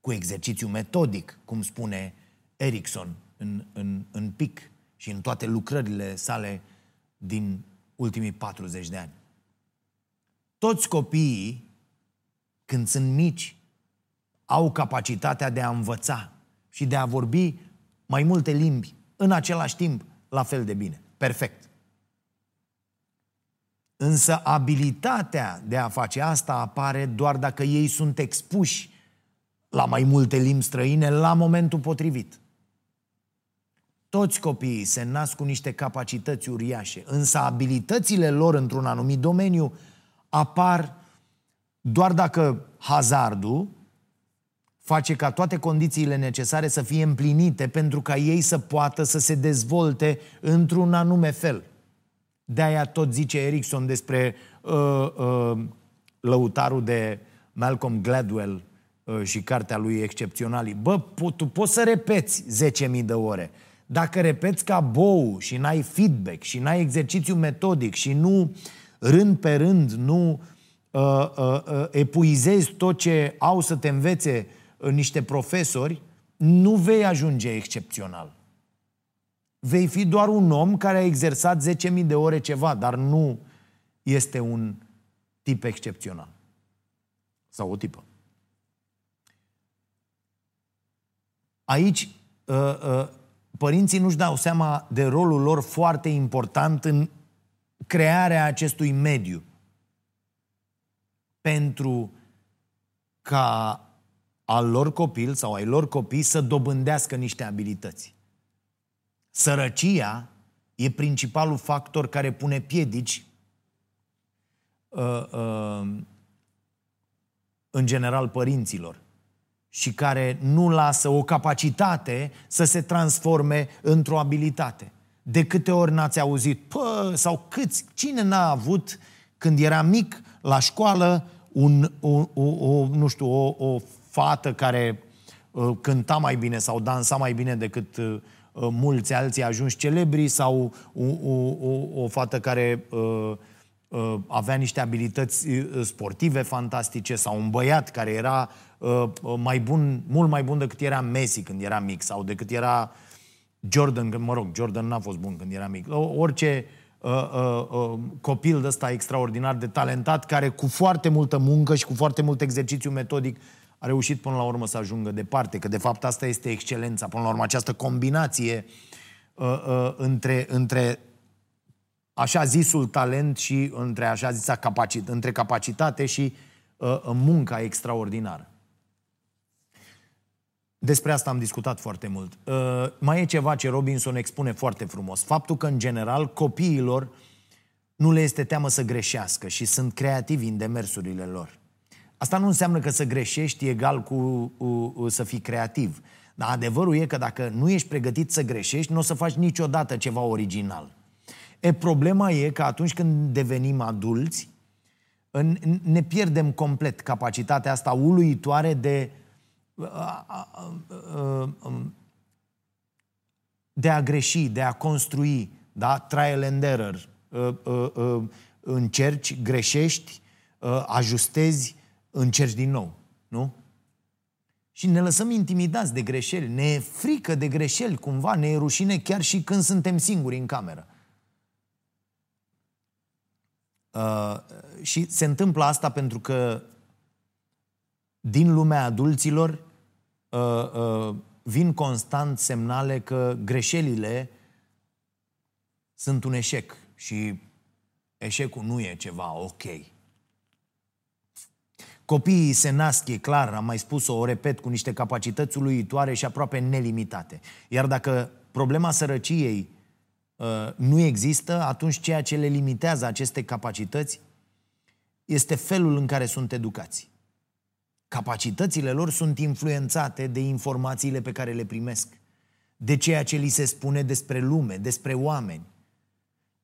cu exercițiu metodic, cum spune Erickson în, în, în PIC și în toate lucrările sale din ultimii 40 de ani. Toți copiii, când sunt mici, au capacitatea de a învăța și de a vorbi mai multe limbi în același timp la fel de bine. Perfect. Însă abilitatea de a face asta apare doar dacă ei sunt expuși la mai multe limbi străine la momentul potrivit. Toți copiii se nasc cu niște capacități uriașe, însă abilitățile lor într-un anumit domeniu apar doar dacă hazardul face ca toate condițiile necesare să fie împlinite pentru ca ei să poată să se dezvolte într-un anume fel. De-aia tot zice Erickson despre uh, uh, lăutarul de Malcolm Gladwell uh, și cartea lui Excepționalii. Bă, po- tu poți să repeți 10.000 de ore. Dacă repeți ca bou și n-ai feedback și n-ai exercițiu metodic și nu rând pe rând, nu uh, uh, uh, epuizezi tot ce au să te învețe uh, niște profesori, nu vei ajunge excepțional vei fi doar un om care a exersat 10.000 de ore ceva, dar nu este un tip excepțional. Sau o tipă. Aici, uh, uh, părinții nu-și dau seama de rolul lor foarte important în crearea acestui mediu pentru ca al lor copil sau ai lor copii să dobândească niște abilități. Sărăcia e principalul factor care pune piedici uh, uh, în general părinților și care nu lasă o capacitate să se transforme într-o abilitate. De câte ori n-ați auzit, pă, sau câți, cine n-a avut când era mic la școală un, o, o, o nu știu, o, o fată care uh, cânta mai bine sau dansa mai bine decât uh, Uh, mulți alții ajunși celebri sau o, o, o, o fată care uh, uh, avea niște abilități uh, sportive fantastice sau un băiat care era uh, mai bun, mult mai bun decât era Messi când era mic sau decât era Jordan, mă rog, Jordan n-a fost bun când era mic. Orice uh, uh, uh, copil de ăsta extraordinar de talentat care cu foarte multă muncă și cu foarte mult exercițiu metodic a reușit până la urmă să ajungă departe, că de fapt asta este excelența, până la urmă această combinație uh, uh, între, între așa zisul talent și între așa zisa capacit- între capacitate și uh, munca extraordinară. Despre asta am discutat foarte mult. Uh, mai e ceva ce Robinson expune foarte frumos. Faptul că, în general, copiilor nu le este teamă să greșească și sunt creativi în demersurile lor. Asta nu înseamnă că să greșești egal cu uh, să fii creativ. Dar adevărul e că dacă nu ești pregătit să greșești, nu o să faci niciodată ceva original. E, problema e că atunci când devenim adulți, în, ne pierdem complet capacitatea asta uluitoare de de a greși, de a construi, da? Trial and error. Încerci, greșești, ajustezi, încerci din nou, nu? Și ne lăsăm intimidați de greșeli, ne e frică de greșeli cumva, ne e rușine chiar și când suntem singuri în cameră. Uh, și se întâmplă asta pentru că din lumea adulților uh, uh, vin constant semnale că greșelile sunt un eșec și eșecul nu e ceva ok. Copiii se nasc, e clar, am mai spus-o, o repet, cu niște capacități uluitoare și aproape nelimitate. Iar dacă problema sărăciei uh, nu există, atunci ceea ce le limitează aceste capacități este felul în care sunt educați. Capacitățile lor sunt influențate de informațiile pe care le primesc, de ceea ce li se spune despre lume, despre oameni.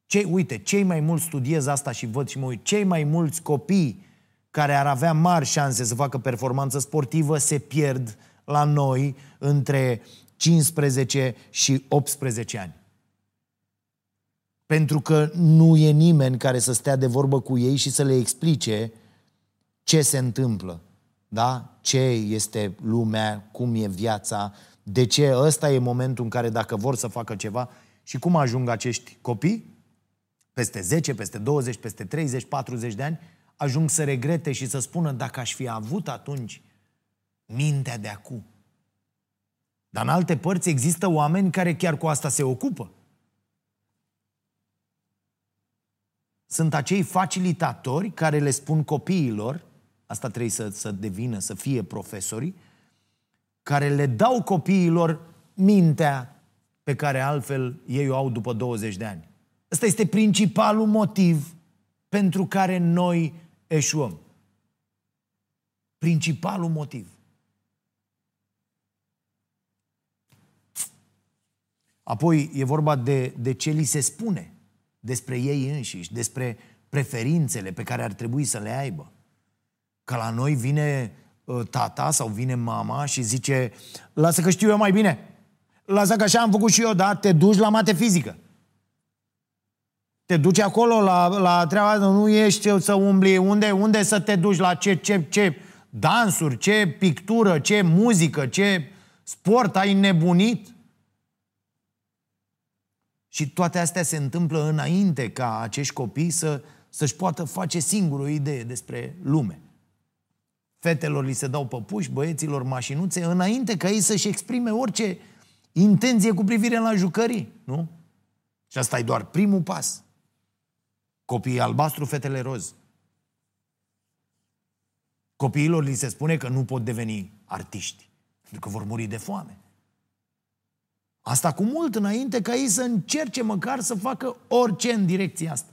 Cei, uite, cei mai mulți studiez asta și văd și mă uit, cei mai mulți copii care ar avea mari șanse să facă performanță sportivă se pierd la noi între 15 și 18 ani. Pentru că nu e nimeni care să stea de vorbă cu ei și să le explice ce se întâmplă. Da? Ce este lumea, cum e viața, de ce ăsta e momentul în care dacă vor să facă ceva și cum ajung acești copii peste 10, peste 20, peste 30, 40 de ani, ajung să regrete și să spună dacă aș fi avut atunci mintea de acum. Dar în alte părți există oameni care chiar cu asta se ocupă. Sunt acei facilitatori care le spun copiilor, asta trebuie să, să devină, să fie profesorii, care le dau copiilor mintea pe care altfel ei o au după 20 de ani. Ăsta este principalul motiv pentru care noi eșuăm. Principalul motiv. Apoi e vorba de, de ce li se spune despre ei înșiși, despre preferințele pe care ar trebui să le aibă. Că la noi vine uh, tata sau vine mama și zice lasă că știu eu mai bine. Lasă că așa am făcut și eu, da? Te duci la mate fizică. Te duci acolo la, la treaba, nu ești să umbli, unde, unde să te duci, la ce, ce, ce dansuri, ce pictură, ce muzică, ce sport ai nebunit? Și toate astea se întâmplă înainte ca acești copii să, să-și poată face singur o idee despre lume. Fetelor li se dau păpuși, băieților mașinuțe, înainte ca ei să-și exprime orice intenție cu privire la jucării, nu? Și asta e doar primul pas. Copiii albastru, fetele roz. Copiilor li se spune că nu pot deveni artiști, pentru că vor muri de foame. Asta cu mult înainte ca ei să încerce măcar să facă orice în direcția asta.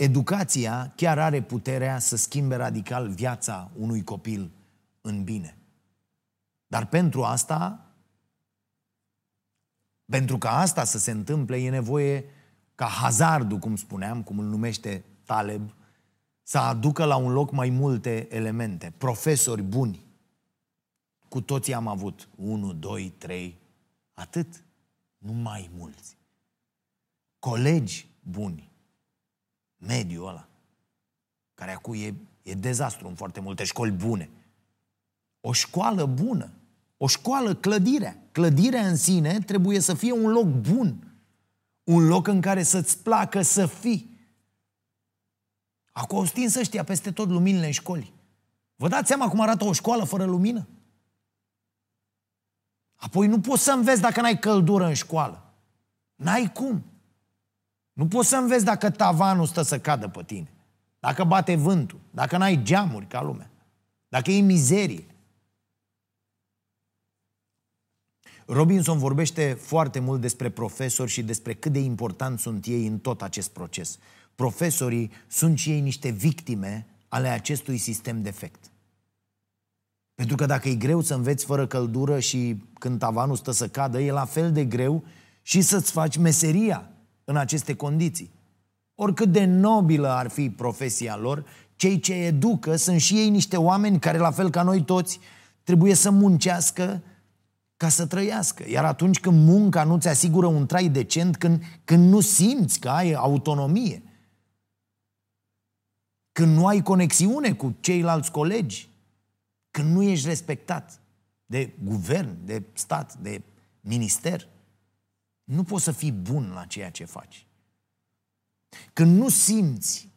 Educația chiar are puterea să schimbe radical viața unui copil în bine. Dar pentru asta, pentru ca asta să se întâmple, e nevoie ca hazardul, cum spuneam, cum îl numește Taleb, să aducă la un loc mai multe elemente. Profesori buni. Cu toții am avut. Unu, doi, trei. Atât. Nu mai mulți. Colegi buni. Mediul ăla. Care acum e, e dezastru în foarte multe școli bune. O școală bună. O școală, clădirea. Clădirea în sine trebuie să fie un loc bun. Un loc în care să-ți placă să fii. Acum au stins ăștia peste tot luminile în școli. Vă dați seama cum arată o școală fără lumină? Apoi nu poți să înveți dacă n-ai căldură în școală. N-ai cum. Nu poți să înveți dacă tavanul stă să cadă pe tine. Dacă bate vântul. Dacă n-ai geamuri ca lumea. Dacă e mizerie. Robinson vorbește foarte mult despre profesori și despre cât de important sunt ei în tot acest proces profesorii sunt și ei niște victime ale acestui sistem defect. Pentru că dacă e greu să înveți fără căldură și când tavanul stă să cadă, e la fel de greu și să-ți faci meseria în aceste condiții. Oricât de nobilă ar fi profesia lor, cei ce educă sunt și ei niște oameni care, la fel ca noi toți, trebuie să muncească ca să trăiască. Iar atunci când munca nu-ți asigură un trai decent, când, când nu simți că ai autonomie, când nu ai conexiune cu ceilalți colegi, când nu ești respectat de guvern, de stat, de minister, nu poți să fii bun la ceea ce faci. Când nu simți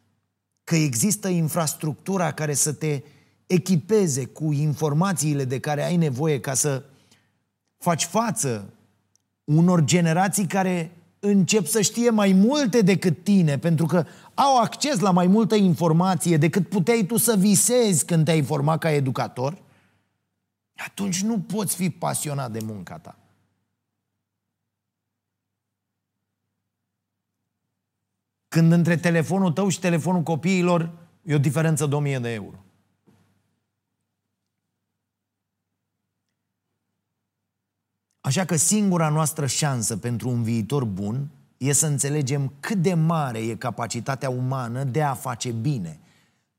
că există infrastructura care să te echipeze cu informațiile de care ai nevoie ca să faci față unor generații care încep să știe mai multe decât tine, pentru că au acces la mai multă informație decât puteai tu să visezi când te-ai format ca educator, atunci nu poți fi pasionat de munca ta. Când între telefonul tău și telefonul copiilor e o diferență de 1000 de euro. Așa că singura noastră șansă pentru un viitor bun e să înțelegem cât de mare e capacitatea umană de a face bine.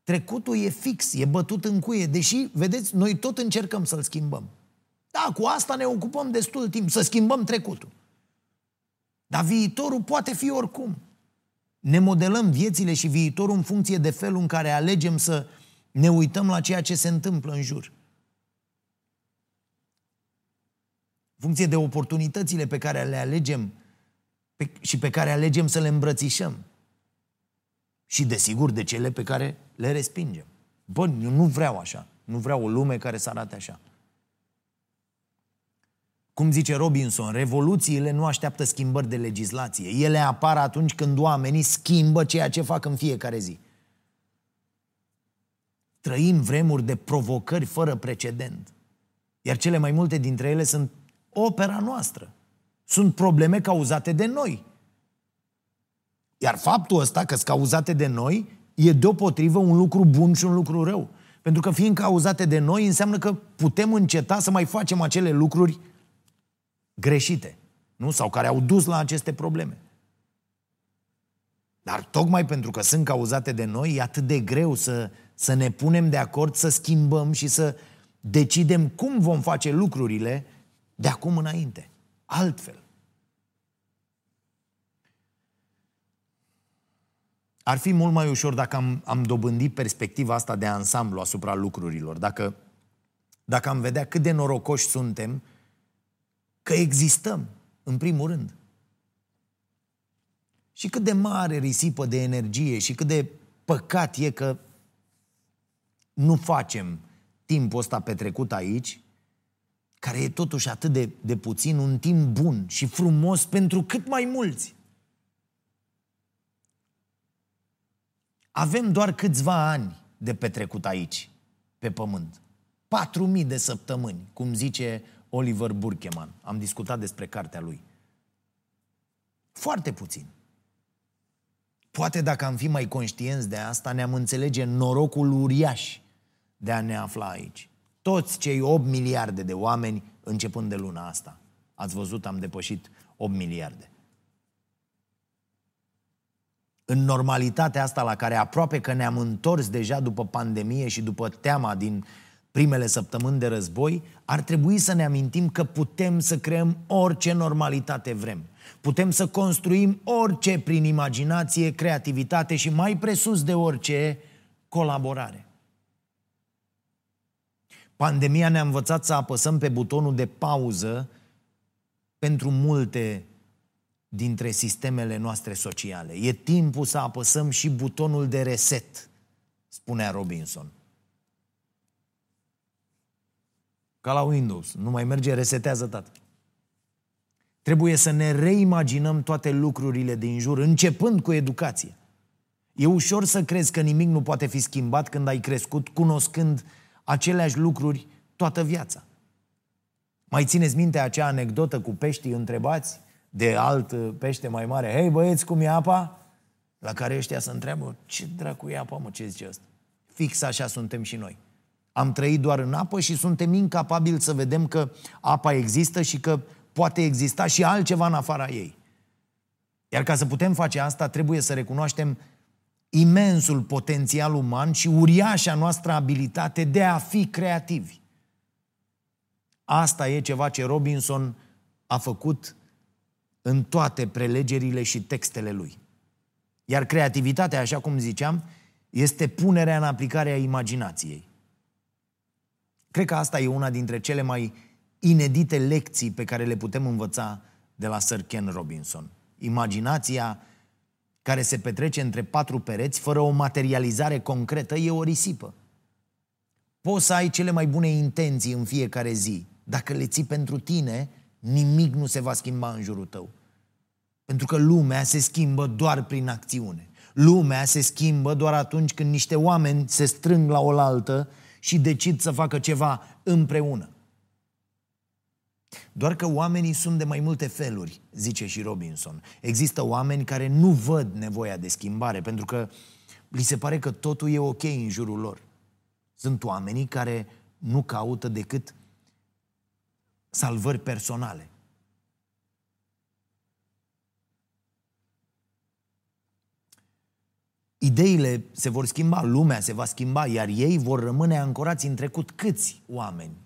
Trecutul e fix, e bătut în cuie, deși, vedeți, noi tot încercăm să-l schimbăm. Da, cu asta ne ocupăm destul timp, să schimbăm trecutul. Dar viitorul poate fi oricum. Ne modelăm viețile și viitorul în funcție de felul în care alegem să ne uităm la ceea ce se întâmplă în jur. funcție de oportunitățile pe care le alegem pe, și pe care alegem să le îmbrățișăm. Și, desigur, de cele pe care le respingem. Bă, eu nu vreau așa. Nu vreau o lume care să arate așa. Cum zice Robinson, revoluțiile nu așteaptă schimbări de legislație. Ele apar atunci când oamenii schimbă ceea ce fac în fiecare zi. Trăim vremuri de provocări fără precedent. Iar cele mai multe dintre ele sunt opera noastră. Sunt probleme cauzate de noi. Iar faptul ăsta, că sunt cauzate de noi, e deopotrivă un lucru bun și un lucru rău. Pentru că fiind cauzate de noi, înseamnă că putem înceta să mai facem acele lucruri greșite. Nu? Sau care au dus la aceste probleme. Dar tocmai pentru că sunt cauzate de noi, e atât de greu să, să ne punem de acord, să schimbăm și să decidem cum vom face lucrurile de acum înainte. Altfel. Ar fi mult mai ușor dacă am, am dobândit perspectiva asta de ansamblu asupra lucrurilor. Dacă, dacă am vedea cât de norocoși suntem că existăm, în primul rând. Și cât de mare risipă de energie și cât de păcat e că nu facem timpul ăsta petrecut aici care e totuși atât de, de puțin, un timp bun și frumos pentru cât mai mulți. Avem doar câțiva ani de petrecut aici, pe pământ. 4.000 de săptămâni, cum zice Oliver Burkeman. Am discutat despre cartea lui. Foarte puțin. Poate dacă am fi mai conștienți de asta, ne-am înțelege norocul uriaș de a ne afla aici toți cei 8 miliarde de oameni începând de luna asta. Ați văzut, am depășit 8 miliarde. În normalitatea asta la care aproape că ne-am întors deja după pandemie și după teama din primele săptămâni de război, ar trebui să ne amintim că putem să creăm orice normalitate vrem. Putem să construim orice prin imaginație, creativitate și mai presus de orice, colaborare. Pandemia ne-a învățat să apăsăm pe butonul de pauză pentru multe dintre sistemele noastre sociale. E timpul să apăsăm și butonul de reset, spunea Robinson. Ca la Windows, nu mai merge, resetează tată. Trebuie să ne reimaginăm toate lucrurile din jur, începând cu educația. E ușor să crezi că nimic nu poate fi schimbat când ai crescut cunoscând aceleași lucruri toată viața. Mai țineți minte acea anecdotă cu peștii întrebați de alt pește mai mare? Hei băieți, cum e apa? La care ăștia se întreabă, ce dracu e apa, mă, ce zice asta? Fix așa suntem și noi. Am trăit doar în apă și suntem incapabili să vedem că apa există și că poate exista și altceva în afara ei. Iar ca să putem face asta, trebuie să recunoaștem imensul potențial uman și uriașa noastră abilitate de a fi creativi. Asta e ceva ce Robinson a făcut în toate prelegerile și textele lui. Iar creativitatea, așa cum ziceam, este punerea în aplicare a imaginației. Cred că asta e una dintre cele mai inedite lecții pe care le putem învăța de la Sir Ken Robinson. Imaginația care se petrece între patru pereți, fără o materializare concretă, e o risipă. Poți să ai cele mai bune intenții în fiecare zi. Dacă le ții pentru tine, nimic nu se va schimba în jurul tău. Pentru că lumea se schimbă doar prin acțiune. Lumea se schimbă doar atunci când niște oameni se strâng la oaltă și decid să facă ceva împreună. Doar că oamenii sunt de mai multe feluri, zice și Robinson. Există oameni care nu văd nevoia de schimbare, pentru că li se pare că totul e ok în jurul lor. Sunt oamenii care nu caută decât salvări personale. Ideile se vor schimba, lumea se va schimba, iar ei vor rămâne ancorați în trecut. Câți oameni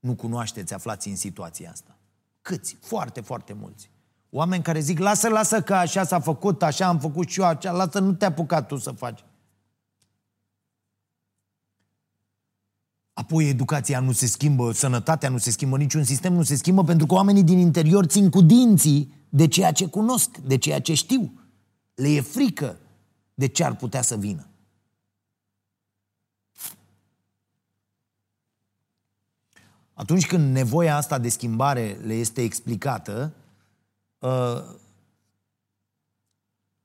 nu cunoașteți, aflați în situația asta? Câți? Foarte, foarte mulți. Oameni care zic, lasă, lasă că așa s-a făcut, așa am făcut și eu, așa, lasă, nu te-a apucat tu să faci. Apoi educația nu se schimbă, sănătatea nu se schimbă, niciun sistem nu se schimbă pentru că oamenii din interior țin cu dinții de ceea ce cunosc, de ceea ce știu. Le e frică de ce ar putea să vină. Atunci când nevoia asta de schimbare le este explicată, uh,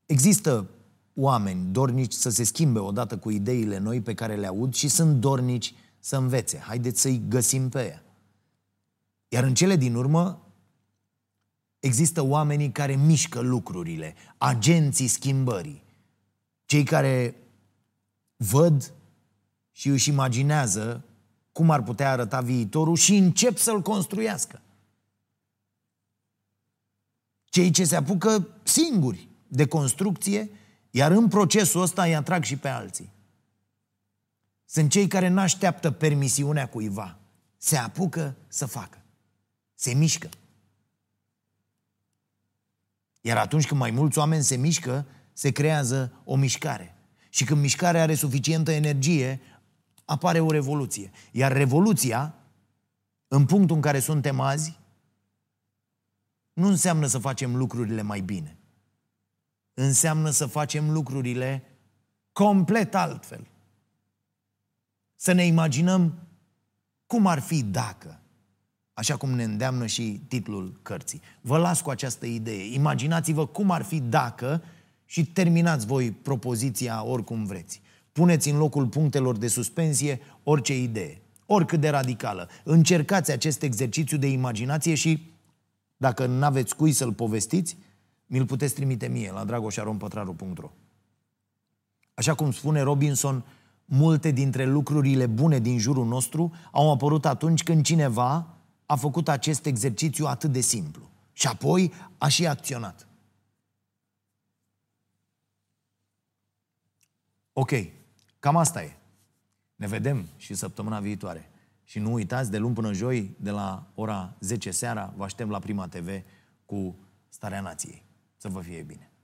există oameni dornici să se schimbe odată cu ideile noi pe care le aud și sunt dornici să învețe. Haideți să-i găsim pe ea. Iar în cele din urmă, există oamenii care mișcă lucrurile, agenții schimbării. Cei care văd și își imaginează cum ar putea arăta viitorul și încep să-l construiască. Cei ce se apucă singuri de construcție, iar în procesul ăsta îi atrag și pe alții. Sunt cei care nu așteaptă permisiunea cuiva. Se apucă să facă. Se mișcă. Iar atunci când mai mulți oameni se mișcă, se creează o mișcare. Și când mișcarea are suficientă energie, apare o revoluție. Iar revoluția, în punctul în care suntem azi, nu înseamnă să facem lucrurile mai bine. Înseamnă să facem lucrurile complet altfel. Să ne imaginăm cum ar fi dacă, așa cum ne îndeamnă și titlul cărții. Vă las cu această idee. Imaginați-vă cum ar fi dacă și terminați voi propoziția oricum vreți. Puneți în locul punctelor de suspensie orice idee, oricât de radicală. Încercați acest exercițiu de imaginație și, dacă nu aveți cui să-l povestiți, mi-l puteți trimite mie la dragoșarompătraru.ro Așa cum spune Robinson, multe dintre lucrurile bune din jurul nostru au apărut atunci când cineva a făcut acest exercițiu atât de simplu. Și apoi a și acționat. Ok, cam asta e. Ne vedem și săptămâna viitoare. Și nu uitați, de luni până joi, de la ora 10 seara, vă aștept la Prima TV cu Starea Nației. Să vă fie bine!